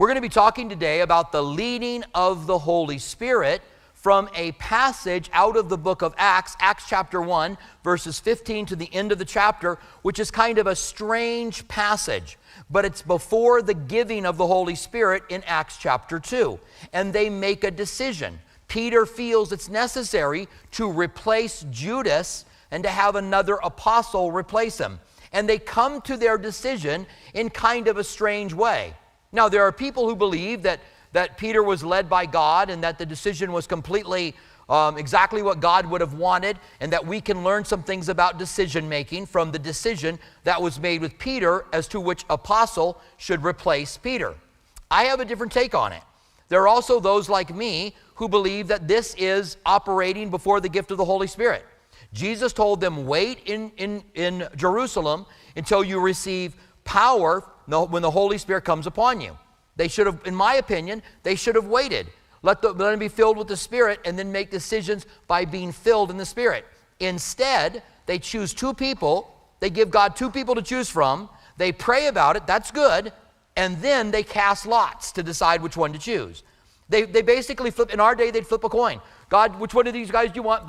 We're going to be talking today about the leading of the Holy Spirit from a passage out of the book of Acts, Acts chapter 1, verses 15 to the end of the chapter, which is kind of a strange passage, but it's before the giving of the Holy Spirit in Acts chapter 2. And they make a decision. Peter feels it's necessary to replace Judas and to have another apostle replace him. And they come to their decision in kind of a strange way. Now, there are people who believe that, that Peter was led by God and that the decision was completely um, exactly what God would have wanted, and that we can learn some things about decision making from the decision that was made with Peter as to which apostle should replace Peter. I have a different take on it. There are also those like me who believe that this is operating before the gift of the Holy Spirit. Jesus told them, wait in, in, in Jerusalem until you receive power when the Holy Spirit comes upon you. They should have, in my opinion, they should have waited. Let, the, let them be filled with the Spirit and then make decisions by being filled in the Spirit. Instead, they choose two people. They give God two people to choose from. They pray about it. That's good. And then they cast lots to decide which one to choose. They, they basically flip, in our day, they'd flip a coin. God, which one of these guys do you want?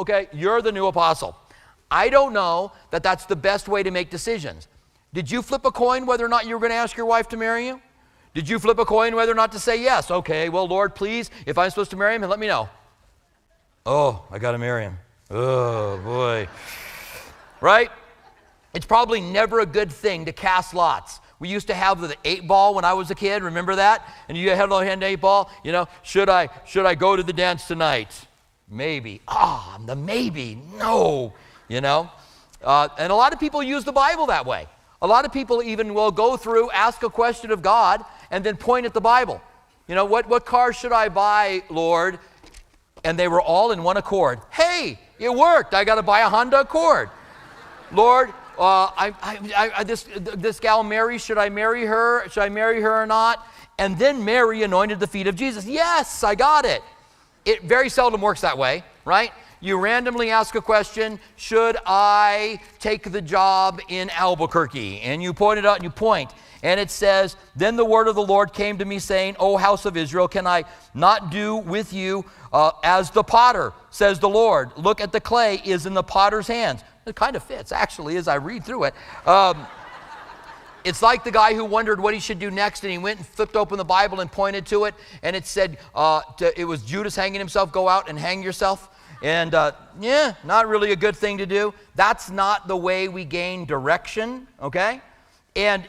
Okay, you're the new apostle. I don't know that that's the best way to make decisions. Did you flip a coin whether or not you were going to ask your wife to marry you? Did you flip a coin whether or not to say yes? Okay, well, Lord, please, if I'm supposed to marry him, let me know. Oh, I got to marry him. Oh, boy. Right? It's probably never a good thing to cast lots. We used to have the eight ball when I was a kid. Remember that? And you had a little hand eight ball. You know, should I should I go to the dance tonight? Maybe. Ah, oh, the maybe. No. You know, uh, and a lot of people use the Bible that way. A lot of people even will go through, ask a question of God, and then point at the Bible. You know, what what car should I buy, Lord? And they were all in one accord. Hey, it worked. I got to buy a Honda Accord. Lord, uh, I, I, I, this, this gal Mary, should I marry her? Should I marry her or not? And then Mary anointed the feet of Jesus. Yes, I got it. It very seldom works that way, right? You randomly ask a question, should I take the job in Albuquerque? And you point it out and you point. And it says, Then the word of the Lord came to me, saying, O house of Israel, can I not do with you uh, as the potter, says the Lord? Look at the clay is in the potter's hands. It kind of fits, actually, as I read through it. Um, it's like the guy who wondered what he should do next, and he went and flipped open the Bible and pointed to it, and it said uh, to, it was Judas hanging himself, go out and hang yourself. And uh, yeah, not really a good thing to do. That's not the way we gain direction, okay? And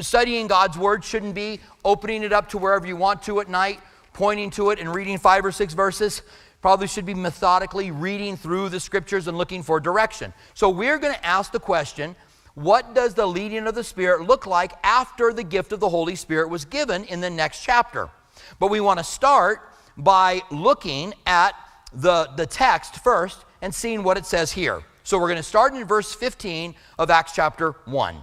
studying God's Word shouldn't be opening it up to wherever you want to at night, pointing to it and reading five or six verses probably should be methodically reading through the scriptures and looking for direction. So we're going to ask the question what does the leading of the Spirit look like after the gift of the Holy Spirit was given in the next chapter? But we want to start by looking at the, the text first and seeing what it says here. So we're going to start in verse 15 of Acts chapter 1.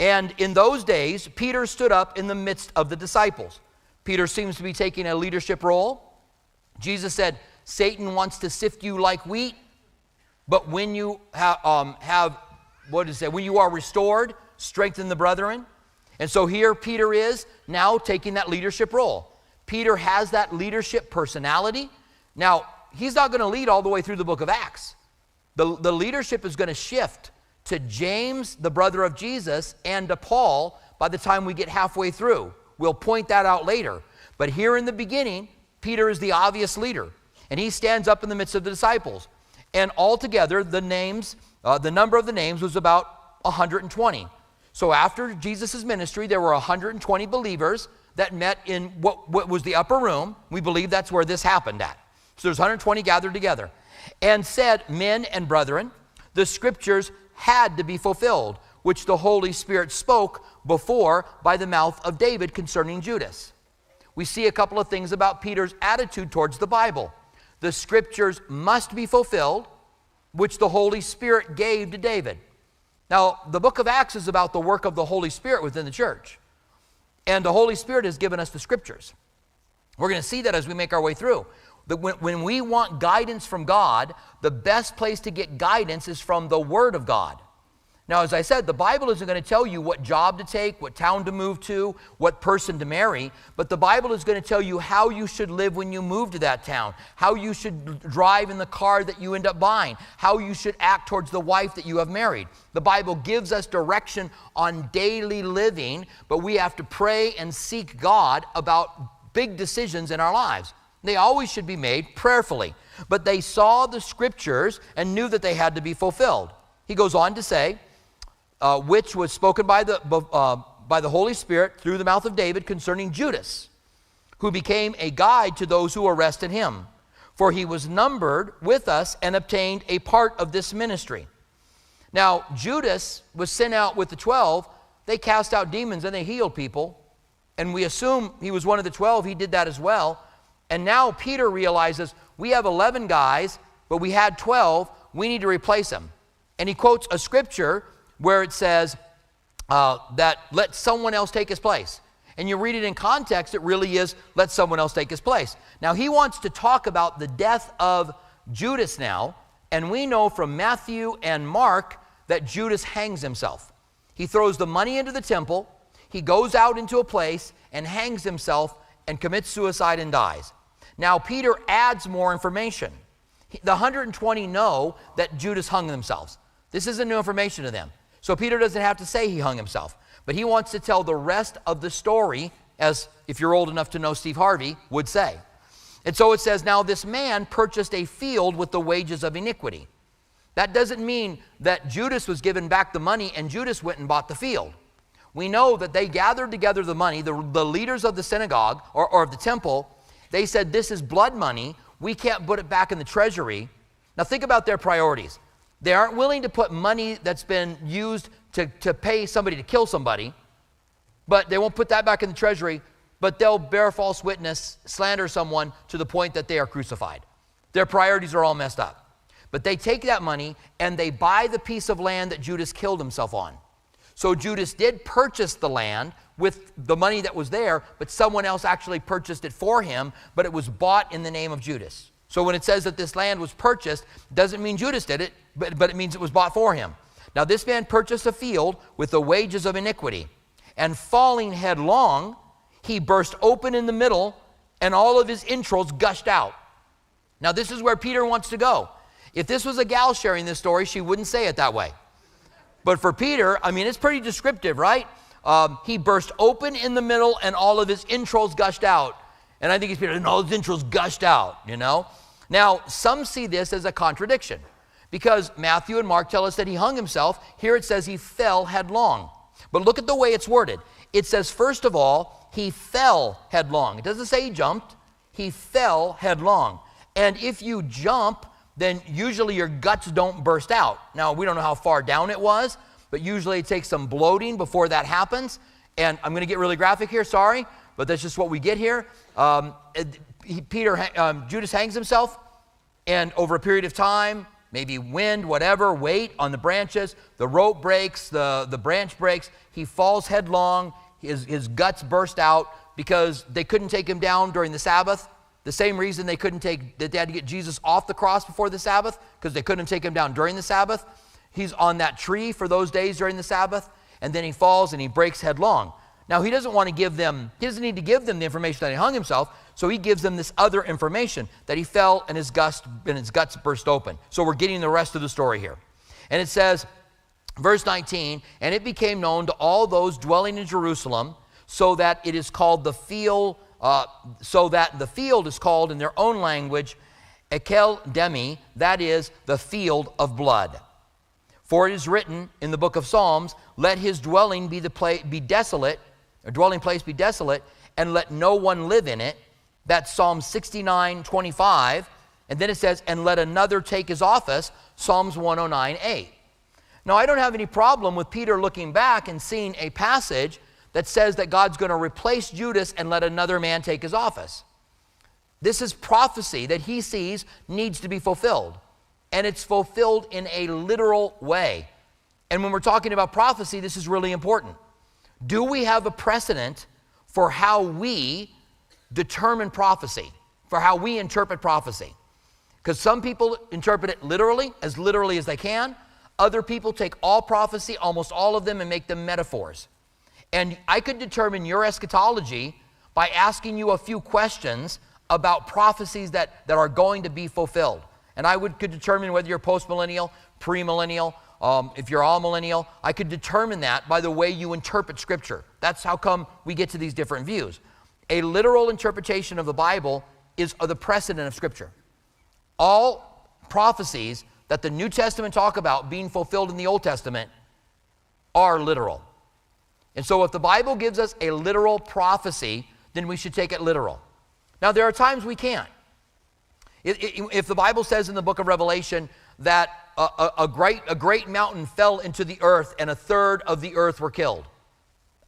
And in those days, Peter stood up in the midst of the disciples. Peter seems to be taking a leadership role. Jesus said, Satan wants to sift you like wheat, but when you ha- um, have, what is that? When you are restored, strengthen the brethren. And so here Peter is now taking that leadership role. Peter has that leadership personality. Now, he's not going to lead all the way through the book of Acts. The, the leadership is going to shift to James, the brother of Jesus, and to Paul by the time we get halfway through. We'll point that out later. But here in the beginning, Peter is the obvious leader. And he stands up in the midst of the disciples. And altogether, the names, uh, the number of the names was about 120. So after Jesus' ministry, there were 120 believers that met in what, what was the upper room. We believe that's where this happened at. So there's 120 gathered together. And said, Men and brethren, the scriptures had to be fulfilled, which the Holy Spirit spoke before by the mouth of David concerning Judas. We see a couple of things about Peter's attitude towards the Bible the scriptures must be fulfilled, which the Holy Spirit gave to David. Now, the book of Acts is about the work of the Holy Spirit within the church. And the Holy Spirit has given us the scriptures. We're going to see that as we make our way through. That when, when we want guidance from God, the best place to get guidance is from the Word of God. Now, as I said, the Bible isn't going to tell you what job to take, what town to move to, what person to marry, but the Bible is going to tell you how you should live when you move to that town, how you should drive in the car that you end up buying, how you should act towards the wife that you have married. The Bible gives us direction on daily living, but we have to pray and seek God about big decisions in our lives. They always should be made prayerfully. But they saw the scriptures and knew that they had to be fulfilled. He goes on to say, uh, which was spoken by the, uh, by the Holy Spirit through the mouth of David concerning Judas, who became a guide to those who arrested him. For he was numbered with us and obtained a part of this ministry. Now, Judas was sent out with the 12. They cast out demons and they healed people. And we assume he was one of the 12. He did that as well. And now Peter realizes we have 11 guys, but we had 12. We need to replace them. And he quotes a scripture where it says uh, that let someone else take his place. And you read it in context, it really is let someone else take his place. Now, he wants to talk about the death of Judas now, and we know from Matthew and Mark that Judas hangs himself. He throws the money into the temple, he goes out into a place and hangs himself and commits suicide and dies. Now, Peter adds more information. The 120 know that Judas hung themselves. This isn't new information to them. So Peter doesn't have to say he hung himself, but he wants to tell the rest of the story, as if you're old enough to know Steve Harvey would say. And so it says, Now this man purchased a field with the wages of iniquity. That doesn't mean that Judas was given back the money and Judas went and bought the field. We know that they gathered together the money, the, the leaders of the synagogue or, or of the temple, they said, This is blood money. We can't put it back in the treasury. Now think about their priorities. They aren't willing to put money that's been used to, to pay somebody to kill somebody, but they won't put that back in the treasury, but they'll bear false witness, slander someone to the point that they are crucified. Their priorities are all messed up. But they take that money and they buy the piece of land that Judas killed himself on. So Judas did purchase the land with the money that was there, but someone else actually purchased it for him, but it was bought in the name of Judas. So when it says that this land was purchased, doesn't mean Judas did it, but, but it means it was bought for him. Now this man purchased a field with the wages of iniquity, and falling headlong, he burst open in the middle, and all of his entrails gushed out. Now this is where Peter wants to go. If this was a gal sharing this story, she wouldn't say it that way. But for Peter, I mean, it's pretty descriptive, right? Um, he burst open in the middle, and all of his entrails gushed out. And I think he's Peter, and all his entrails gushed out, you know? Now, some see this as a contradiction because Matthew and Mark tell us that he hung himself. Here it says he fell headlong. But look at the way it's worded. It says, first of all, he fell headlong. It doesn't say he jumped, he fell headlong. And if you jump, then usually your guts don't burst out. Now, we don't know how far down it was, but usually it takes some bloating before that happens. And I'm going to get really graphic here, sorry, but that's just what we get here. Um, he, Peter, um, Judas hangs himself, and over a period of time, maybe wind, whatever, weight on the branches, the rope breaks, the, the branch breaks, he falls headlong, his, his guts burst out because they couldn't take him down during the Sabbath. The same reason they couldn't take, that they had to get Jesus off the cross before the Sabbath, because they couldn't take him down during the Sabbath. He's on that tree for those days during the Sabbath, and then he falls and he breaks headlong. Now, he doesn't want to give them, he doesn't need to give them the information that he hung himself, so he gives them this other information that he fell and his, gust, and his guts burst open. So we're getting the rest of the story here. And it says, verse 19, and it became known to all those dwelling in Jerusalem, so that it is called the field, uh, so that the field is called in their own language, Akel Dama, that is, the field of blood. For it is written in the book of Psalms, let his dwelling be, the pla- be desolate, a dwelling place be desolate, and let no one live in it. That's Psalm 69, 25. And then it says, and let another take his office, Psalms 109, 8. Now, I don't have any problem with Peter looking back and seeing a passage that says that God's going to replace Judas and let another man take his office. This is prophecy that he sees needs to be fulfilled. And it's fulfilled in a literal way. And when we're talking about prophecy, this is really important. Do we have a precedent for how we determine prophecy, for how we interpret prophecy? Because some people interpret it literally, as literally as they can. Other people take all prophecy, almost all of them, and make them metaphors. And I could determine your eschatology by asking you a few questions about prophecies that, that are going to be fulfilled. And I would, could determine whether you're postmillennial, premillennial, um, if you're amillennial. I could determine that by the way you interpret Scripture. That's how come we get to these different views. A literal interpretation of the Bible is the precedent of Scripture. All prophecies that the New Testament talk about being fulfilled in the Old Testament are literal. And so if the Bible gives us a literal prophecy, then we should take it literal. Now, there are times we can't. If the Bible says in the book of Revelation that a, great, a great mountain fell into the earth and a third of the earth were killed,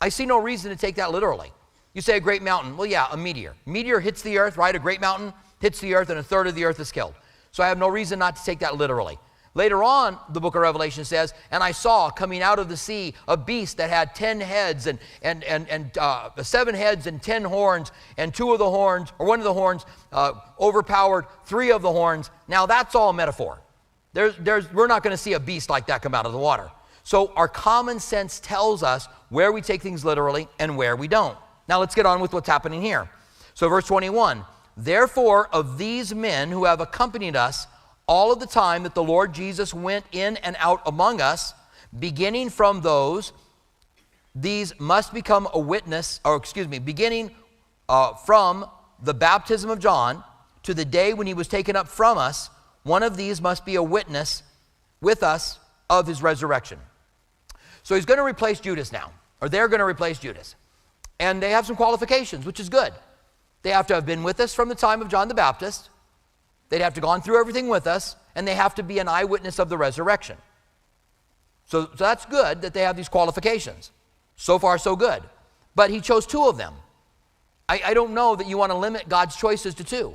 I see no reason to take that literally. You say a great mountain. Well, yeah, a meteor. Meteor hits the earth, right? A great mountain hits the earth and a third of the earth is killed. So I have no reason not to take that literally. Later on, the book of Revelation says, And I saw coming out of the sea a beast that had ten heads and, and, and, and uh, seven heads and ten horns, and two of the horns, or one of the horns, uh, overpowered three of the horns. Now that's all metaphor. There's, there's, we're not going to see a beast like that come out of the water. So our common sense tells us where we take things literally and where we don't. Now let's get on with what's happening here. So, verse 21 Therefore, of these men who have accompanied us, all of the time that the Lord Jesus went in and out among us, beginning from those, these must become a witness, or excuse me, beginning uh, from the baptism of John to the day when he was taken up from us, one of these must be a witness with us of his resurrection. So he's going to replace Judas now, or they're going to replace Judas. And they have some qualifications, which is good. They have to have been with us from the time of John the Baptist. They'd have to gone through everything with us, and they have to be an eyewitness of the resurrection. So, so that's good that they have these qualifications. So far, so good. But he chose two of them. I, I don't know that you want to limit God's choices to two.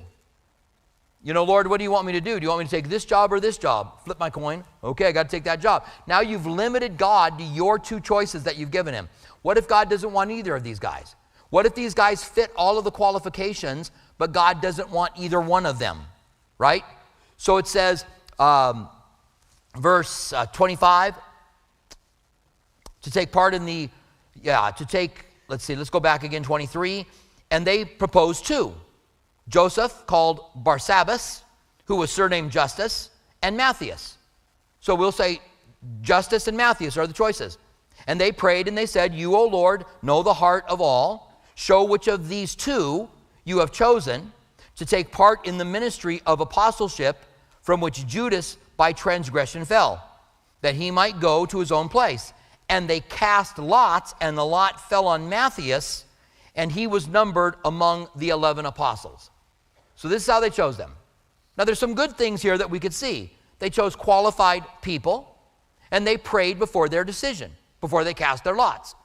You know, Lord, what do you want me to do? Do you want me to take this job or this job? Flip my coin. Okay, I got to take that job. Now you've limited God to your two choices that you've given him. What if God doesn't want either of these guys? What if these guys fit all of the qualifications, but God doesn't want either one of them? Right? So it says, um, verse uh, 25, to take part in the, yeah, to take, let's see, let's go back again, 23. And they proposed two Joseph, called Barsabbas, who was surnamed Justus, and Matthias. So we'll say Justus and Matthias are the choices. And they prayed and they said, You, O Lord, know the heart of all. Show which of these two you have chosen to take part in the ministry of apostleship from which Judas by transgression fell, that he might go to his own place. And they cast lots, and the lot fell on Matthias, and he was numbered among the 11 apostles. So this is how they chose them. Now, there's some good things here that we could see. They chose qualified people, and they prayed before their decision, before they cast their lots.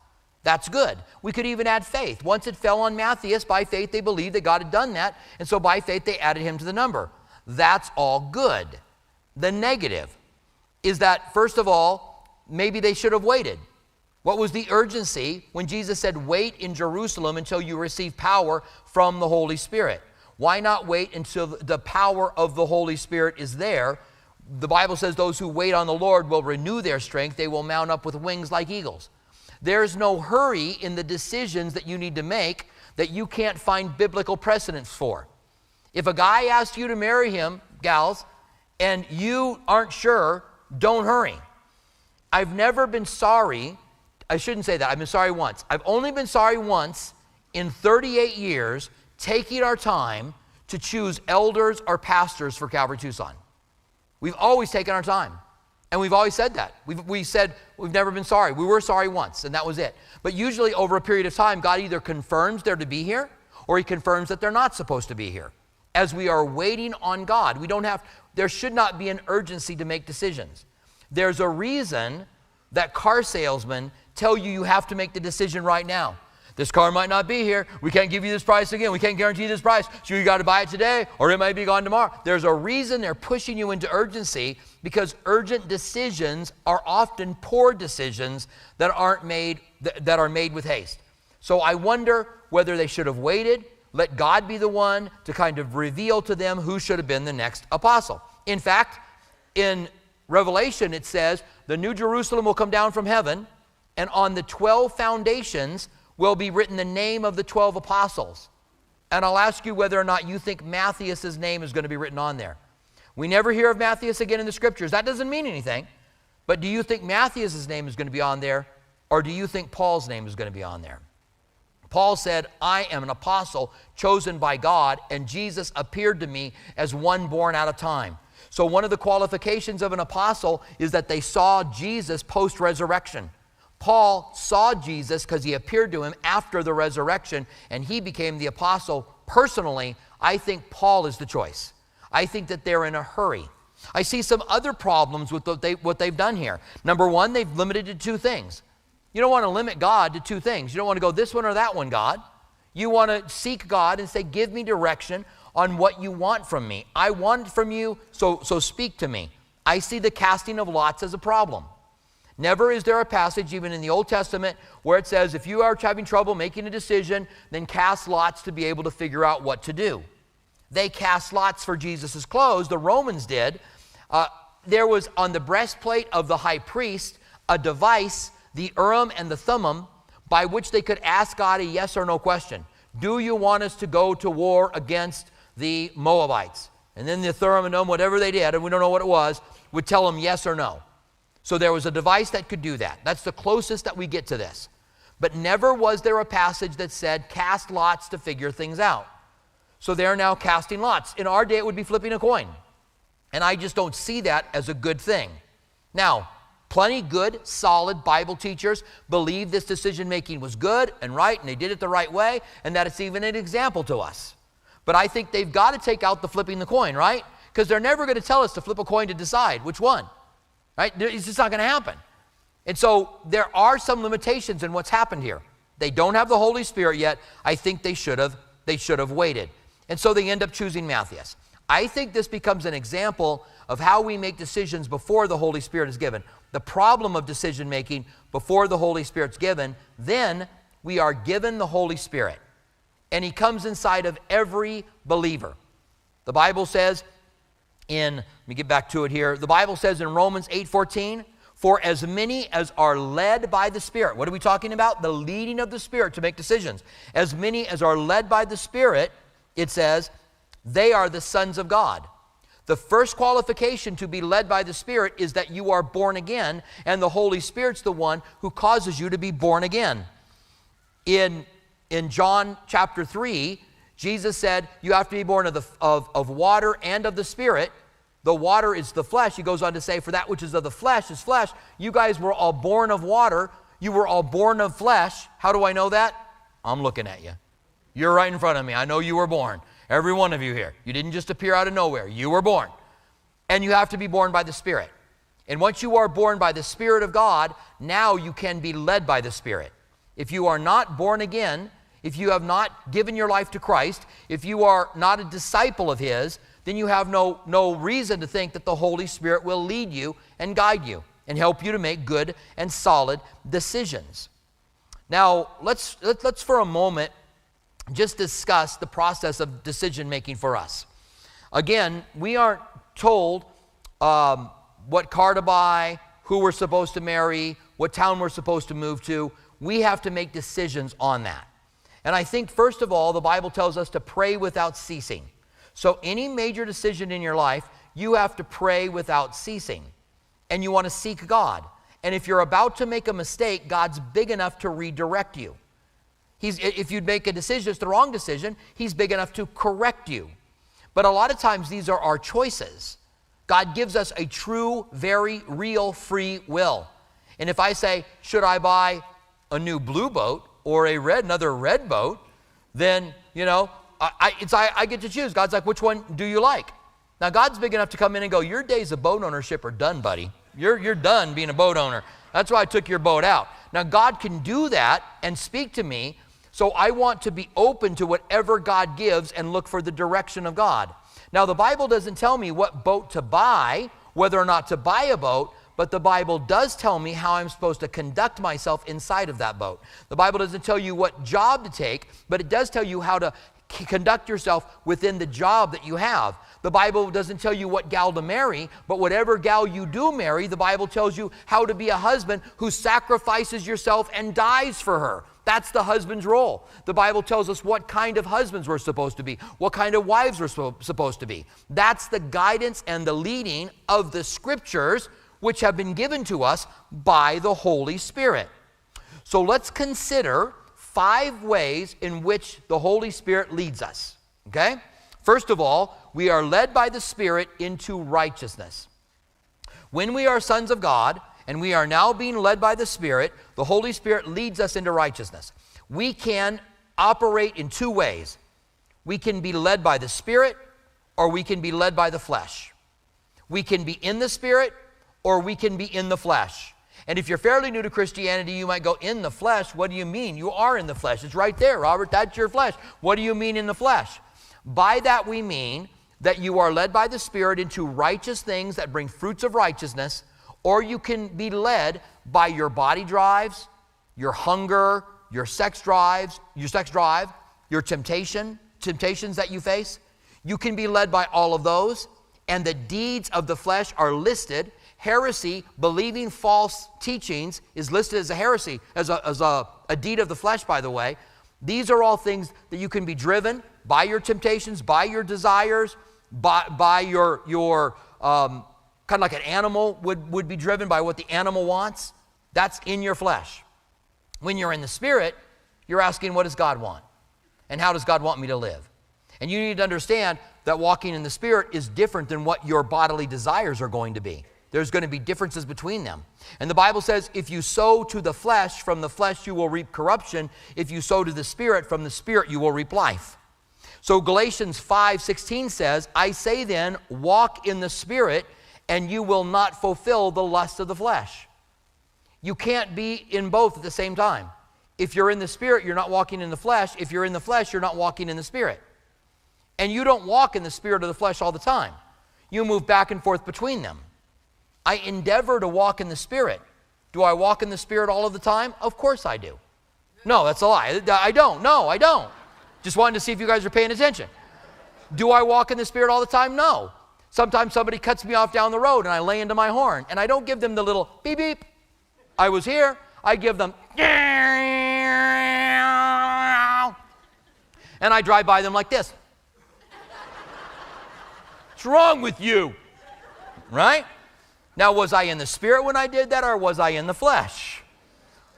That's good. We could even add faith. Once it fell on Matthias, by faith they believed that God had done that, and so by faith they added him to the number. That's all good. The negative is that, first of all, maybe they should have waited. What was the urgency when Jesus said, Wait in Jerusalem until you receive power from the Holy Spirit? Why not wait until the power of the Holy Spirit is there? The Bible says, Those who wait on the Lord will renew their strength, they will mount up with wings like eagles. There's no hurry in the decisions that you need to make that you can't find biblical precedents for. If a guy asks you to marry him, gals, and you aren't sure, don't hurry. I've never been sorry. I shouldn't say that. I've been sorry once. I've only been sorry once in 38 years taking our time to choose elders or pastors for Calvary Tucson. We've always taken our time. And we've always said that. We've, we said we've never been sorry. We were sorry once, and that was it. But usually, over a period of time, God either confirms they're to be here or He confirms that they're not supposed to be here. As we are waiting on God, we don't have, there should not be an urgency to make decisions. There's a reason that car salesmen tell you you have to make the decision right now. This car might not be here. We can't give you this price again. We can't guarantee this price. So you got to buy it today or it might be gone tomorrow. There's a reason they're pushing you into urgency because urgent decisions are often poor decisions that aren't made that are made with haste. So I wonder whether they should have waited, let God be the one to kind of reveal to them who should have been the next apostle. In fact, in Revelation, it says, the New Jerusalem will come down from heaven, and on the 12 foundations will be written the name of the 12 apostles. And I'll ask you whether or not you think Matthias' name is going to be written on there. We never hear of Matthias again in the scriptures. That doesn't mean anything. But do you think Matthias' name is going to be on there, or do you think Paul's name is going to be on there? Paul said, I am an apostle chosen by God, and Jesus appeared to me as one born out of time. So, one of the qualifications of an apostle is that they saw Jesus post resurrection. Paul saw Jesus because he appeared to him after the resurrection, and he became the apostle. Personally, I think Paul is the choice. I think that they're in a hurry. I see some other problems with what, they, what they've done here. Number one, they've limited to two things. You don't want to limit God to two things. You don't want to go this one or that one, God. You want to seek God and say, Give me direction on what you want from me. I want from you, so, so speak to me. I see the casting of lots as a problem. Never is there a passage, even in the Old Testament, where it says, if you are having trouble making a decision, then cast lots to be able to figure out what to do. They cast lots for Jesus' clothes, the Romans did. Uh, there was on the breastplate of the high priest a device, the Urim and the Thummim, by which they could ask God a yes or no question. Do you want us to go to war against the Moabites. And then the Thummim whatever they did, and we don't know what it was, would tell them yes or no. So there was a device that could do that. That's the closest that we get to this. But never was there a passage that said, cast lots to figure things out. So they're now casting lots. In our day, it would be flipping a coin. And I just don't see that as a good thing. Now, plenty good, solid Bible teachers believe this decision making was good and right, and they did it the right way, and that it's even an example to us. But I think they've got to take out the flipping the coin, right? Because they're never going to tell us to flip a coin to decide which one, right? It's just not going to happen. And so there are some limitations in what's happened here. They don't have the Holy Spirit yet. I think they should have. They should have waited. And so they end up choosing Matthias. I think this becomes an example of how we make decisions before the Holy Spirit is given. The problem of decision making before the Holy Spirit's given, then we are given the Holy Spirit and he comes inside of every believer. The Bible says in, let me get back to it here. The Bible says in Romans 8:14, for as many as are led by the Spirit. What are we talking about? The leading of the Spirit to make decisions. As many as are led by the Spirit, it says, they are the sons of God. The first qualification to be led by the Spirit is that you are born again, and the Holy Spirit's the one who causes you to be born again. In in John chapter 3, Jesus said, You have to be born of, the, of, of water and of the Spirit. The water is the flesh. He goes on to say, For that which is of the flesh is flesh. You guys were all born of water. You were all born of flesh. How do I know that? I'm looking at you. You're right in front of me. I know you were born. Every one of you here. You didn't just appear out of nowhere. You were born. And you have to be born by the Spirit. And once you are born by the Spirit of God, now you can be led by the Spirit. If you are not born again, if you have not given your life to Christ, if you are not a disciple of His, then you have no, no reason to think that the Holy Spirit will lead you and guide you and help you to make good and solid decisions. Now, let's, let, us let us for a moment just discuss the process of decision making for us. Again, we aren't told um, what car to buy, who we're supposed to marry, what town we're supposed to move to. We have to make decisions on that. And I think, first of all, the Bible tells us to pray without ceasing. So, any major decision in your life, you have to pray without ceasing. And you want to seek God. And if you're about to make a mistake, God's big enough to redirect you. He's, if you'd make a decision, it's the wrong decision, He's big enough to correct you. But a lot of times, these are our choices. God gives us a true, very real free will. And if I say, should I buy a new blue boat or a red, another red boat, then, you know, I, I it's, I, I get to choose. God's like, which one do you like? Now, God's big enough to come in and go, your days of boat ownership are done, buddy. You're, you're done being a boat owner. That's why I took your boat out. Now, God can do that and speak to me, so I want to be open to whatever God gives and look for the direction of God. Now, the Bible doesn't tell me what boat to buy, whether or not to buy a boat, but the Bible does tell me how I'm supposed to conduct myself inside of that boat. The Bible doesn't tell you what job to take, but it does tell you how to conduct yourself within the job that you have. The Bible doesn't tell you what gal to marry, but whatever gal you do marry, the Bible tells you how to be a husband who sacrifices yourself and dies for her. That's the husband's role. The Bible tells us what kind of husbands we're supposed to be, what kind of wives we're supposed to be. That's the guidance and the leading of the scriptures which have been given to us by the Holy Spirit. So let's consider five ways in which the Holy Spirit leads us. Okay? First of all, we are led by the Spirit into righteousness. When we are sons of God and we are now being led by the Spirit, the Holy Spirit leads us into righteousness. We can operate in two ways we can be led by the Spirit or we can be led by the flesh. We can be in the Spirit or we can be in the flesh. And if you're fairly new to Christianity, you might go, In the flesh? What do you mean? You are in the flesh. It's right there, Robert. That's your flesh. What do you mean in the flesh? By that we mean that you are led by the Spirit into righteous things that bring fruits of righteousness, or you can be led by your body drives, your hunger, your sex drives, your sex drive, your temptation, temptations that you face. You can be led by all of those, and the deeds of the flesh are listed heresy, believing false teachings, is listed as a heresy, as a, as a, a deed of the flesh, by the way. These are all things that you can be driven by your temptations, by your desires, by, by your, your um, kind of like an animal would, would be driven by what the animal wants. That's in your flesh. When you're in the spirit, you're asking, what does God want? And how does God want me to live? And you need to understand that walking in the spirit is different than what your bodily desires are going to be. There's going to be differences between them. And the Bible says, if you sow to the flesh, from the flesh you will reap corruption. If you sow to the spirit, from the spirit you will reap life. So Galatians 5:16 says, I say then, walk in the spirit, and you will not fulfill the lust of the flesh. You can't be in both at the same time. If you're in the spirit, you're not walking in the flesh. If you're in the flesh, you're not walking in the spirit. And you don't walk in the spirit of the flesh all the time. You move back and forth between them. I endeavor to walk in the Spirit. Do I walk in the Spirit all of the time? Of course I do. No, that's a lie. I don't. No, I don't. Just wanted to see if you guys are paying attention. Do I walk in the Spirit all the time? No. Sometimes somebody cuts me off down the road and I lay into my horn and I don't give them the little beep beep. I was here. I give them and I drive by them like this. What's wrong with you? Right? Now, was I in the spirit when I did that or was I in the flesh?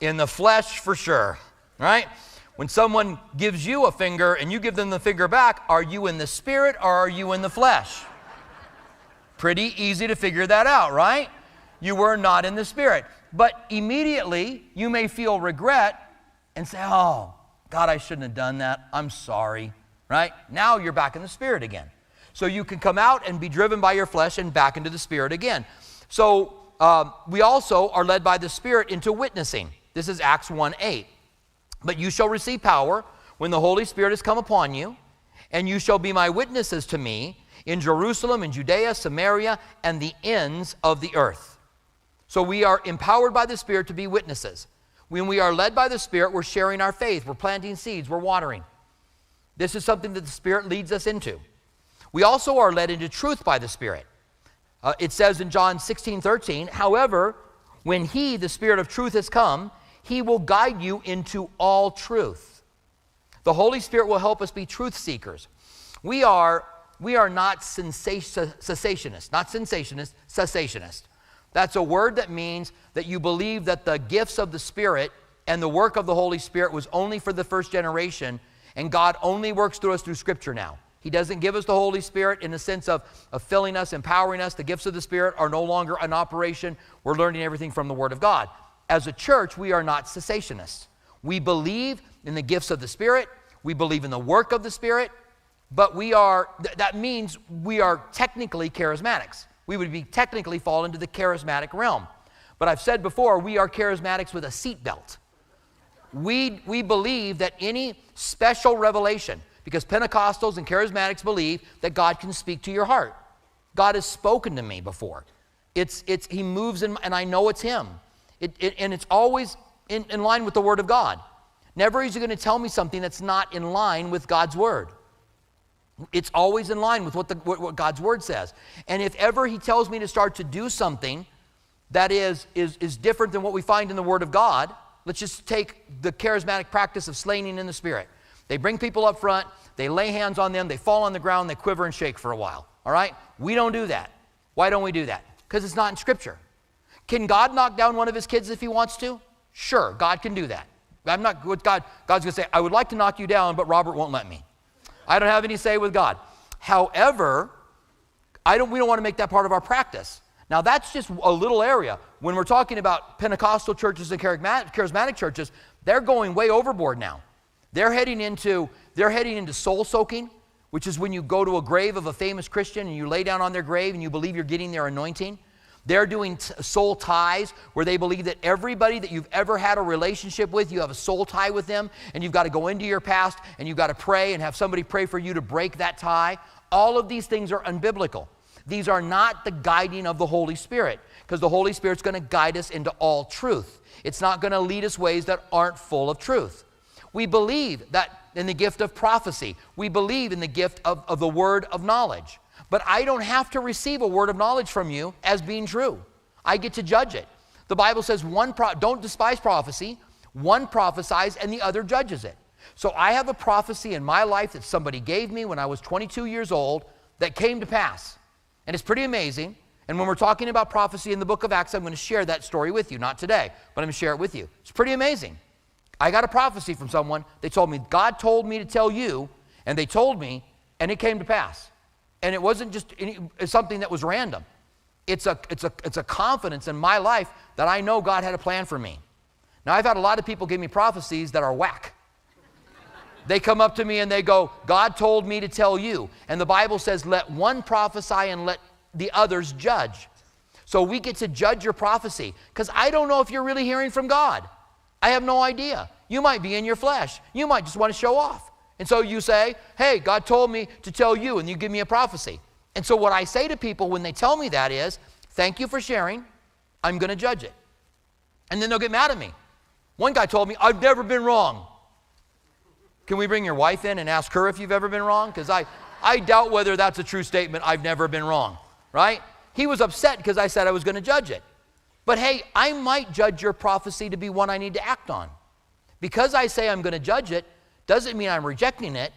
In the flesh for sure, right? When someone gives you a finger and you give them the finger back, are you in the spirit or are you in the flesh? Pretty easy to figure that out, right? You were not in the spirit. But immediately you may feel regret and say, Oh, God, I shouldn't have done that. I'm sorry, right? Now you're back in the spirit again. So you can come out and be driven by your flesh and back into the spirit again. So um, we also are led by the Spirit into witnessing. This is Acts 1 8. But you shall receive power when the Holy Spirit has come upon you, and you shall be my witnesses to me in Jerusalem, in Judea, Samaria, and the ends of the earth. So we are empowered by the Spirit to be witnesses. When we are led by the Spirit, we're sharing our faith, we're planting seeds, we're watering. This is something that the Spirit leads us into. We also are led into truth by the Spirit. Uh, it says in John 16, 13, however, when he, the Spirit of truth, has come, he will guide you into all truth. The Holy Spirit will help us be truth seekers. We are, we are not cessationists, not cessationists, cessationists. That's a word that means that you believe that the gifts of the Spirit and the work of the Holy Spirit was only for the first generation, and God only works through us through Scripture now. He doesn't give us the Holy Spirit in the sense of, of filling us, empowering us. The gifts of the Spirit are no longer an operation. We're learning everything from the Word of God. As a church, we are not cessationists. We believe in the gifts of the Spirit, we believe in the work of the Spirit, but we are, th- that means we are technically charismatics. We would be technically fall into the charismatic realm. But I've said before, we are charismatics with a seatbelt. We, we believe that any special revelation, because Pentecostals and charismatics believe that God can speak to your heart. God has spoken to me before. It's, it's, he moves in, and I know it's him. It, it, and it's always in, in line with the Word of God. Never is he going to tell me something that's not in line with God's Word. It's always in line with what, the, what, what God's Word says. And if ever he tells me to start to do something that is, is, is different than what we find in the Word of God, let's just take the charismatic practice of slaying in the Spirit. They bring people up front, they lay hands on them, they fall on the ground, they quiver and shake for a while. All right? We don't do that. Why don't we do that? Because it's not in Scripture. Can God knock down one of his kids if he wants to? Sure, God can do that. I'm not with God. God's going to say, I would like to knock you down, but Robert won't let me. I don't have any say with God. However, I don't, we don't want to make that part of our practice. Now, that's just a little area. When we're talking about Pentecostal churches and charismatic churches, they're going way overboard now. They're heading into, they're heading into soul soaking, which is when you go to a grave of a famous Christian and you lay down on their grave and you believe you're getting their anointing. They're doing t- soul ties where they believe that everybody that you've ever had a relationship with, you have a soul tie with them, and you've got to go into your past and you've got to pray and have somebody pray for you to break that tie. All of these things are unbiblical. These are not the guiding of the Holy Spirit because the Holy Spirit's going to guide us into all truth. It's not going to lead us ways that aren't full of truth. We believe that in the gift of prophecy, we believe in the gift of, of the word of knowledge. But I don't have to receive a word of knowledge from you as being true. I get to judge it. The Bible says one pro- don't despise prophecy, one prophesies and the other judges it. So I have a prophecy in my life that somebody gave me when I was 22 years old that came to pass. And it's pretty amazing. And when we're talking about prophecy in the book of Acts, I'm going to share that story with you. Not today, but I'm going to share it with you. It's pretty amazing. I got a prophecy from someone. They told me, God told me to tell you, and they told me, and it came to pass. And it wasn't just any, something that was random. It's a, it's, a, it's a confidence in my life that I know God had a plan for me. Now, I've had a lot of people give me prophecies that are whack. They come up to me and they go, God told me to tell you. And the Bible says, let one prophesy and let the others judge. So we get to judge your prophecy because I don't know if you're really hearing from God. I have no idea. You might be in your flesh. You might just want to show off. And so you say, Hey, God told me to tell you, and you give me a prophecy. And so what I say to people when they tell me that is, Thank you for sharing. I'm going to judge it. And then they'll get mad at me. One guy told me, I've never been wrong. Can we bring your wife in and ask her if you've ever been wrong? Because I, I doubt whether that's a true statement, I've never been wrong, right? He was upset because I said I was going to judge it. But hey, I might judge your prophecy to be one I need to act on. Because I say I'm going to judge it, doesn't mean I'm rejecting it.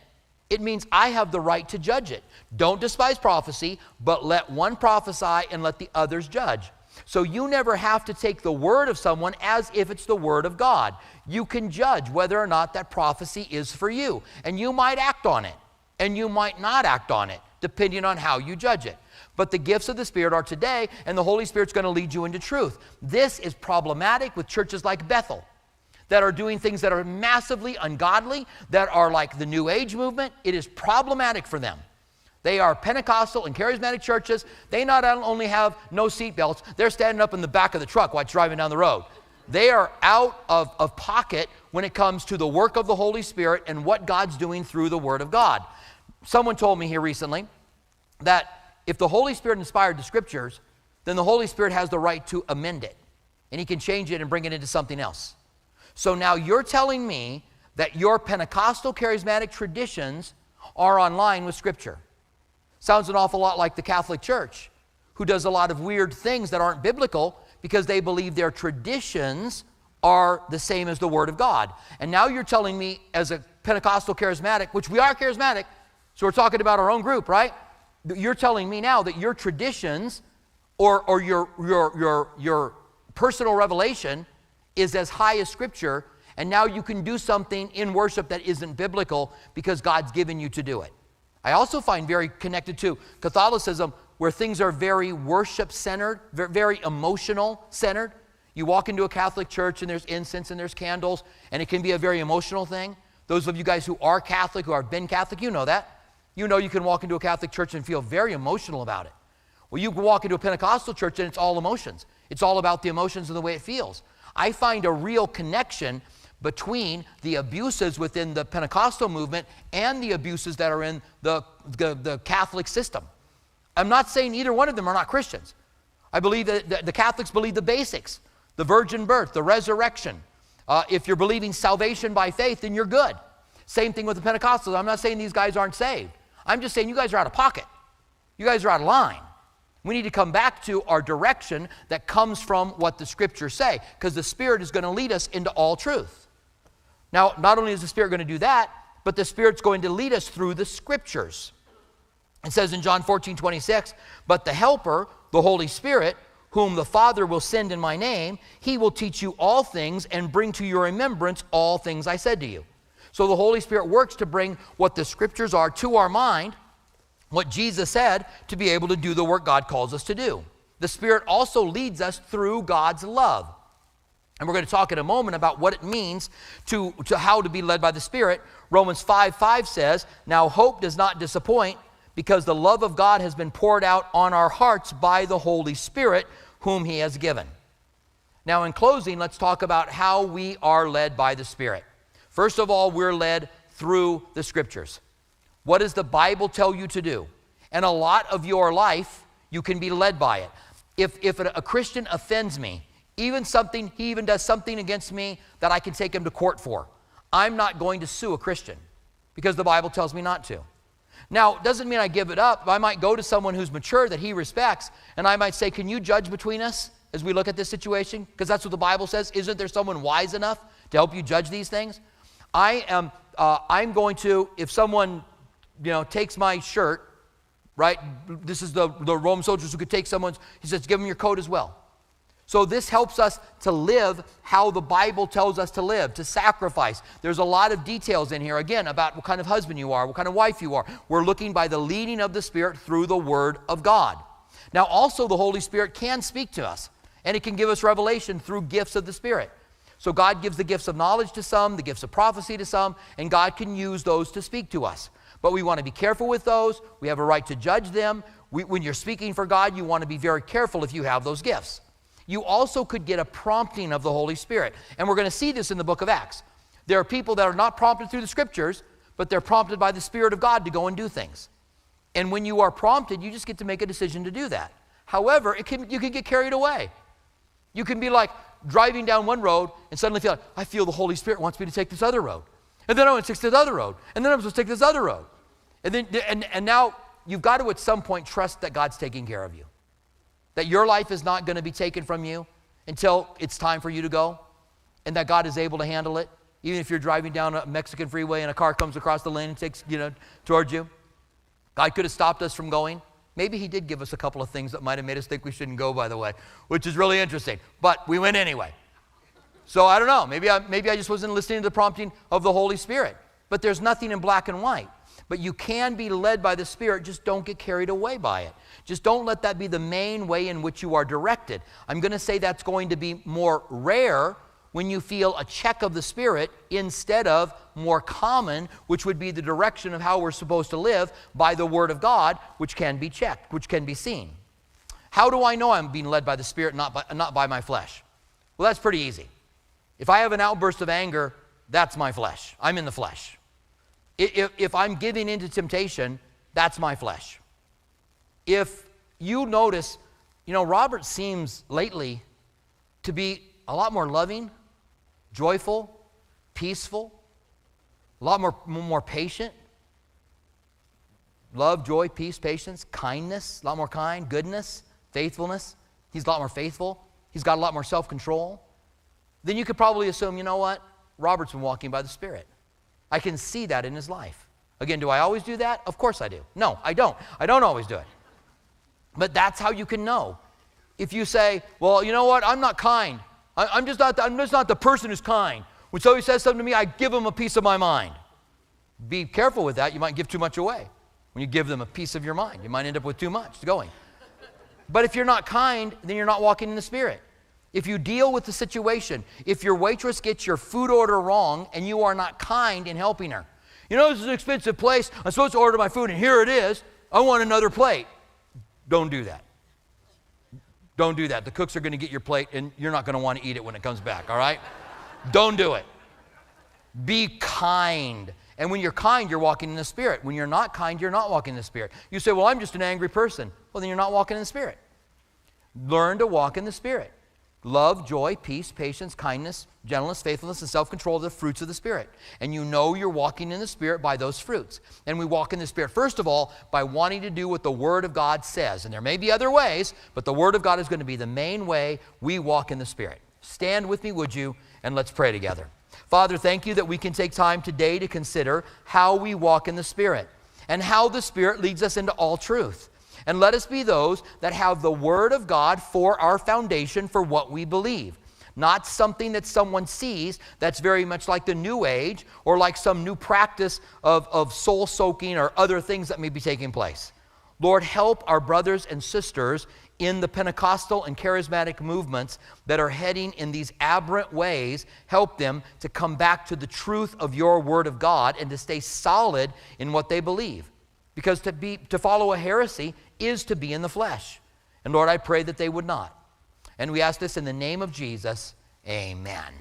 It means I have the right to judge it. Don't despise prophecy, but let one prophesy and let the others judge. So you never have to take the word of someone as if it's the word of God. You can judge whether or not that prophecy is for you. And you might act on it, and you might not act on it, depending on how you judge it. But the gifts of the Spirit are today, and the Holy Spirit's going to lead you into truth. This is problematic with churches like Bethel that are doing things that are massively ungodly, that are like the New Age movement. It is problematic for them. They are Pentecostal and charismatic churches. They not only have no seatbelts, they're standing up in the back of the truck while it's driving down the road. They are out of, of pocket when it comes to the work of the Holy Spirit and what God's doing through the Word of God. Someone told me here recently that if the Holy Spirit inspired the Scriptures, then the Holy Spirit has the right to amend it, and He can change it and bring it into something else. So now you're telling me that your Pentecostal charismatic traditions are online with Scripture. Sounds an awful lot like the Catholic Church, who does a lot of weird things that aren't biblical because they believe their traditions are the same as the Word of God. And now you're telling me, as a Pentecostal charismatic, which we are charismatic, so we're talking about our own group, right? You're telling me now that your traditions or, or your, your, your, your personal revelation is as high as Scripture, and now you can do something in worship that isn't biblical because God's given you to do it. I also find very connected to Catholicism where things are very worship centered, very emotional centered. You walk into a Catholic church and there's incense and there's candles, and it can be a very emotional thing. Those of you guys who are Catholic, who have been Catholic, you know that. You know you can walk into a Catholic church and feel very emotional about it. Well, you walk into a Pentecostal church and it's all emotions. It's all about the emotions and the way it feels. I find a real connection between the abuses within the Pentecostal movement and the abuses that are in the, the, the, Catholic system. I'm not saying either one of them are not Christians. I believe that the Catholics believe the basics the virgin birth, the resurrection. Uh, if you're believing salvation by faith, then you're good. Same thing with the Pentecostals. I'm not saying these guys aren't saved. I'm just saying you guys are out of pocket. You guys are out of line. We need to come back to our direction that comes from what the scriptures say, because the Spirit is going to lead us into all truth. Now, not only is the Spirit going to do that, but the Spirit's going to lead us through the scriptures. It says in John 14, 26, but the Helper, the Holy Spirit, whom the Father will send in my name, he will teach you all things and bring to your remembrance all things I said to you. So the Holy Spirit works to bring what the scriptures are to our mind, what Jesus said, to be able to do the work God calls us to do. The Spirit also leads us through God's love. And we're going to talk in a moment about what it means to, to how to be led by the Spirit. Romans 5 5 says, Now hope does not disappoint because the love of God has been poured out on our hearts by the Holy Spirit, whom He has given. Now, in closing, let's talk about how we are led by the Spirit. First of all, we're led through the Scriptures. What does the Bible tell you to do? And a lot of your life, you can be led by it. If, if a, a Christian offends me, even something, he even does something against me that I can take him to court for, I'm not going to sue a Christian because the Bible tells me not to. Now, it doesn't mean I give it up. I might go to someone who's mature that he respects, and I might say, Can you judge between us as we look at this situation? Because that's what the Bible says. Isn't there someone wise enough to help you judge these things? I am, uh, I'm going to, if someone, you know, takes my shirt, right? This is the, the Roman soldiers who could take someone's, he says, Give them your coat as well. So, this helps us to live how the Bible tells us to live, to sacrifice. There's a lot of details in here, again, about what kind of husband you are, what kind of wife you are. We're looking by the leading of the Spirit through the Word of God. Now, also, the Holy Spirit can speak to us, and it can give us revelation through gifts of the Spirit. So, God gives the gifts of knowledge to some, the gifts of prophecy to some, and God can use those to speak to us. But we want to be careful with those. We have a right to judge them. We, when you're speaking for God, you want to be very careful if you have those gifts you also could get a prompting of the Holy Spirit. And we're going to see this in the book of Acts. There are people that are not prompted through the scriptures, but they're prompted by the Spirit of God to go and do things. And when you are prompted, you just get to make a decision to do that. However, can, you can get carried away. You can be like driving down one road and suddenly feel like, I feel the Holy Spirit wants me to take this other road. And then I want to take this other road. And then I'm supposed to take this other road. And, then, and, and now you've got to at some point trust that God's taking care of you. That your life is not going to be taken from you until it's time for you to go, and that God is able to handle it, even if you're driving down a Mexican freeway and a car comes across the lane and takes, you know, towards you. God could have stopped us from going. Maybe He did give us a couple of things that might have made us think we shouldn't go, by the way, which is really interesting. But we went anyway. So I don't know. Maybe I, maybe I just wasn't listening to the prompting of the Holy Spirit. But there's nothing in black and white. But you can be led by the Spirit, just don't get carried away by it. Just don't let that be the main way in which you are directed. I'm going to say that's going to be more rare when you feel a check of the Spirit instead of more common, which would be the direction of how we're supposed to live by the Word of God, which can be checked, which can be seen. How do I know I'm being led by the Spirit, not by, not by my flesh? Well, that's pretty easy. If I have an outburst of anger, that's my flesh. I'm in the flesh. If, if I'm giving into temptation, that's my flesh if you notice, you know, Robert seems lately to be a lot more loving, joyful, peaceful, a lot more, more patient. Love, joy, peace, patience, kindness, a lot more kind, goodness, faithfulness. He's a lot more faithful. He's got a lot more self control. Then you could probably assume, you know what? Robert's been walking by the Spirit. I can see that in his life. Again, do I always do that? Of course I do. No, I don't. I don't always do it. But that's how you can know. If you say, well, you know what, I'm not kind. I, am just not, I'm just not the person who's kind. When somebody says something to me, I give them a piece of my mind. Be careful with that. You might give too much away. When you give them a piece of your mind, you might end up with too much going. But if you're not kind, then you're not walking in the Spirit. If you deal with the situation, if your waitress gets your food order wrong and you are not kind in helping her, you know, this is an expensive place. I'm supposed to order my food and here it is. I want another plate. Don't do that. Don't do that. The cooks are going to get your plate and you're not going to want to eat it when it comes back, all right? Don't do it. Be kind. And when you're kind, you're walking in the Spirit. When you're not kind, you're not walking in the Spirit. You say, Well, I'm just an angry person. Well, then you're not walking in the Spirit. Learn to walk in the Spirit. Love, joy, peace, patience, kindness, gentleness, faithfulness, and self control are the fruits of the Spirit. And you know you're walking in the Spirit by those fruits. And we walk in the Spirit, first of all, by wanting to do what the Word of God says. And there may be other ways, but the Word of God is going to be the main way we walk in the Spirit. Stand with me, would you? And let's pray together. Father, thank you that we can take time today to consider how we walk in the Spirit and how the Spirit leads us into all truth. And let us be those that have the Word of God for our foundation for what we believe. Not something that someone sees that's very much like the New Age or like some new practice of, of soul soaking or other things that may be taking place. Lord, help our brothers and sisters in the Pentecostal and charismatic movements that are heading in these aberrant ways, help them to come back to the truth of your Word of God and to stay solid in what they believe. Because to, be, to follow a heresy is to be in the flesh. And Lord, I pray that they would not. And we ask this in the name of Jesus. Amen.